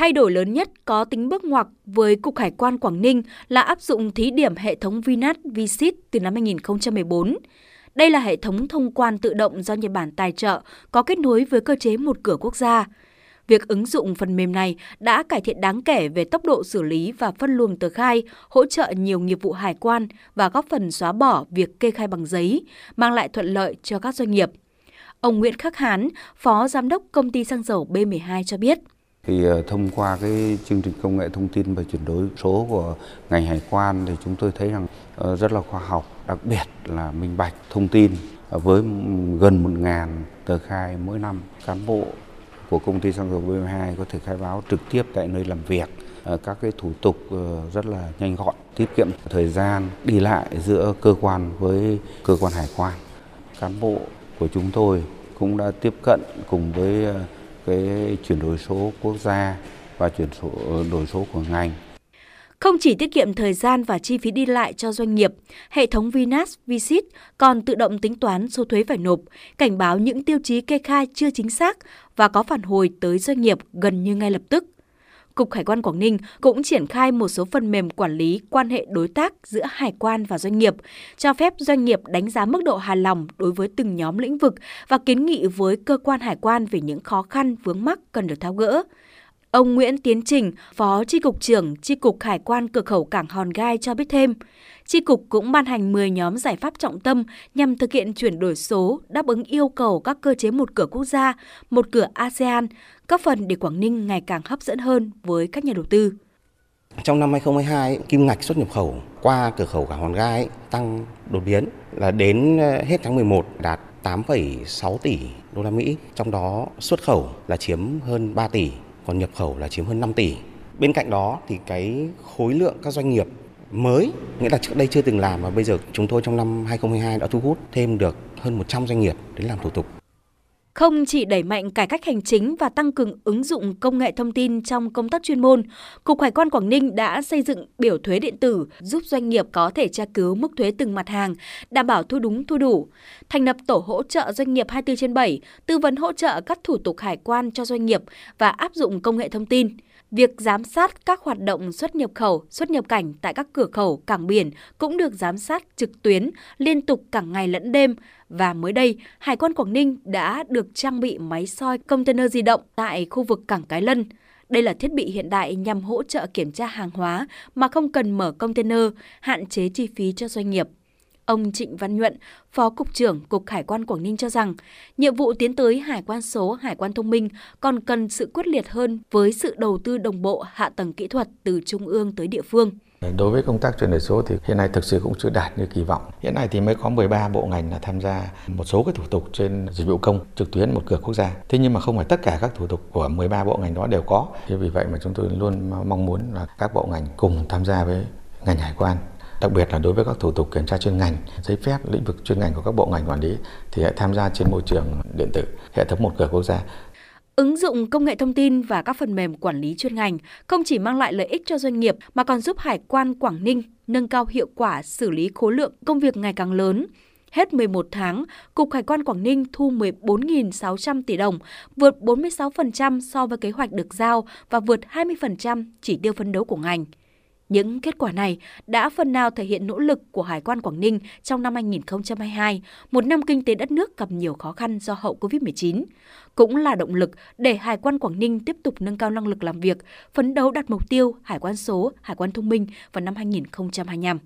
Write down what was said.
Thay đổi lớn nhất có tính bước ngoặt với Cục Hải quan Quảng Ninh là áp dụng thí điểm hệ thống Vinat Visit từ năm 2014. Đây là hệ thống thông quan tự động do Nhật Bản tài trợ, có kết nối với cơ chế một cửa quốc gia. Việc ứng dụng phần mềm này đã cải thiện đáng kể về tốc độ xử lý và phân luồng tờ khai, hỗ trợ nhiều nghiệp vụ hải quan và góp phần xóa bỏ việc kê khai bằng giấy, mang lại thuận lợi cho các doanh nghiệp. Ông Nguyễn Khắc Hán, Phó Giám đốc Công ty xăng dầu B12 cho biết. Thì ờ, thông qua cái chương trình công nghệ thông tin và chuyển đổi số của ngành hải quan thì chúng tôi thấy rằng ờ, rất là khoa học, đặc biệt là minh bạch thông tin ờ, với gần 1.000 tờ khai mỗi năm. Cán bộ của công ty xăng dầu B12 có thể khai báo trực tiếp tại nơi làm việc các cái thủ tục rất là nhanh gọn, tiết kiệm thời gian đi lại giữa cơ quan với cơ quan hải quan. Cán bộ của chúng tôi cũng đã tiếp cận cùng với cái chuyển đổi số quốc gia và chuyển đổi số của ngành. Không chỉ tiết kiệm thời gian và chi phí đi lại cho doanh nghiệp, hệ thống Vinas Visit còn tự động tính toán số thuế phải nộp, cảnh báo những tiêu chí kê khai chưa chính xác và có phản hồi tới doanh nghiệp gần như ngay lập tức. Cục Hải quan Quảng Ninh cũng triển khai một số phần mềm quản lý quan hệ đối tác giữa hải quan và doanh nghiệp, cho phép doanh nghiệp đánh giá mức độ hài lòng đối với từng nhóm lĩnh vực và kiến nghị với cơ quan hải quan về những khó khăn vướng mắc cần được tháo gỡ. Ông Nguyễn Tiến Trình, Phó Tri Cục trưởng Tri Cục Hải quan Cửa khẩu Cảng Hòn Gai cho biết thêm, Tri Cục cũng ban hành 10 nhóm giải pháp trọng tâm nhằm thực hiện chuyển đổi số, đáp ứng yêu cầu các cơ chế một cửa quốc gia, một cửa ASEAN, góp phần để Quảng Ninh ngày càng hấp dẫn hơn với các nhà đầu tư. Trong năm 2022, kim ngạch xuất nhập khẩu qua cửa khẩu Cảng Hòn Gai tăng đột biến là đến ờ, hết tháng 11 đạt 8,6 tỷ đô la Mỹ, trong đó xuất khẩu là chiếm hơn 3 tỷ, còn nhập khẩu là chiếm hơn 5 tỷ. Bên cạnh đó thì cái khối lượng các doanh nghiệp mới, nghĩa là trước đây chưa từng làm và bây giờ chúng tôi trong năm 2022 đã thu hút thêm được hơn 100 doanh nghiệp đến làm thủ tục. Không chỉ đẩy mạnh cải cách hành chính và tăng cường ứng dụng công nghệ thông tin trong công tác chuyên môn, Cục Hải quan Quảng Ninh đã xây dựng biểu thuế điện tử giúp doanh nghiệp có thể tra cứu mức thuế từng mặt hàng, đảm bảo thu đúng thu đủ. Thành lập tổ hỗ trợ doanh nghiệp 24 trên 7, tư vấn hỗ trợ các thủ tục hải quan cho doanh nghiệp và áp dụng công nghệ thông tin – Việc giám sát các hoạt động xuất nhập khẩu, xuất nhập cảnh tại các cửa khẩu, cảng biển cũng được giám sát trực tuyến liên tục cả ngày lẫn đêm. Và mới đây, Hải quan Quảng Ninh đã được trang bị máy soi container di động tại khu vực cảng Cái Lân. Đây là thiết bị hiện đại nhằm hỗ trợ kiểm tra hàng hóa mà không cần mở container, hạn chế chi phí cho doanh nghiệp. Ông Trịnh Văn Nhuận, Phó Cục trưởng Cục Hải quan Quảng Ninh cho rằng, nhiệm vụ tiến tới hải quan số, hải quan thông minh còn cần sự quyết liệt hơn với sự đầu tư đồng bộ hạ tầng kỹ thuật từ trung ương tới địa phương. Đối với công tác chuyển đổi số thì hiện nay thực sự cũng chưa đạt như kỳ vọng. Hiện nay thì mới có 13 bộ ngành là tham gia một số cái thủ tục trên dịch vụ công trực tuyến một cửa quốc gia. Thế nhưng mà không phải tất cả các thủ tục của 13 bộ ngành đó đều có. Thế vì vậy mà chúng tôi luôn mong muốn là các bộ ngành cùng tham gia với ngành hải quan đặc biệt là đối với các thủ tục kiểm tra chuyên ngành, giấy phép, lĩnh vực chuyên ngành của các bộ ngành quản lý thì hãy tham gia trên môi trường điện tử, hệ thống một cửa quốc gia. Ứng dụng công nghệ thông tin và các phần mềm quản lý chuyên ngành không chỉ mang lại lợi ích cho doanh nghiệp mà còn giúp Hải quan Quảng Ninh nâng cao hiệu quả xử lý khối lượng công việc ngày càng lớn. Hết 11 tháng, Cục Hải quan Quảng Ninh thu 14.600 tỷ đồng, vượt 46% so với kế hoạch được giao và vượt 20% chỉ tiêu phấn đấu của ngành. Những kết quả này đã phần nào thể hiện nỗ lực của Hải quan Quảng Ninh trong năm 2022, một năm kinh tế đất nước gặp nhiều khó khăn do hậu Covid-19. Cũng là động lực để Hải quan Quảng Ninh tiếp tục nâng cao năng lực làm việc, phấn đấu đạt mục tiêu Hải quan số, Hải quan thông minh vào năm 2025.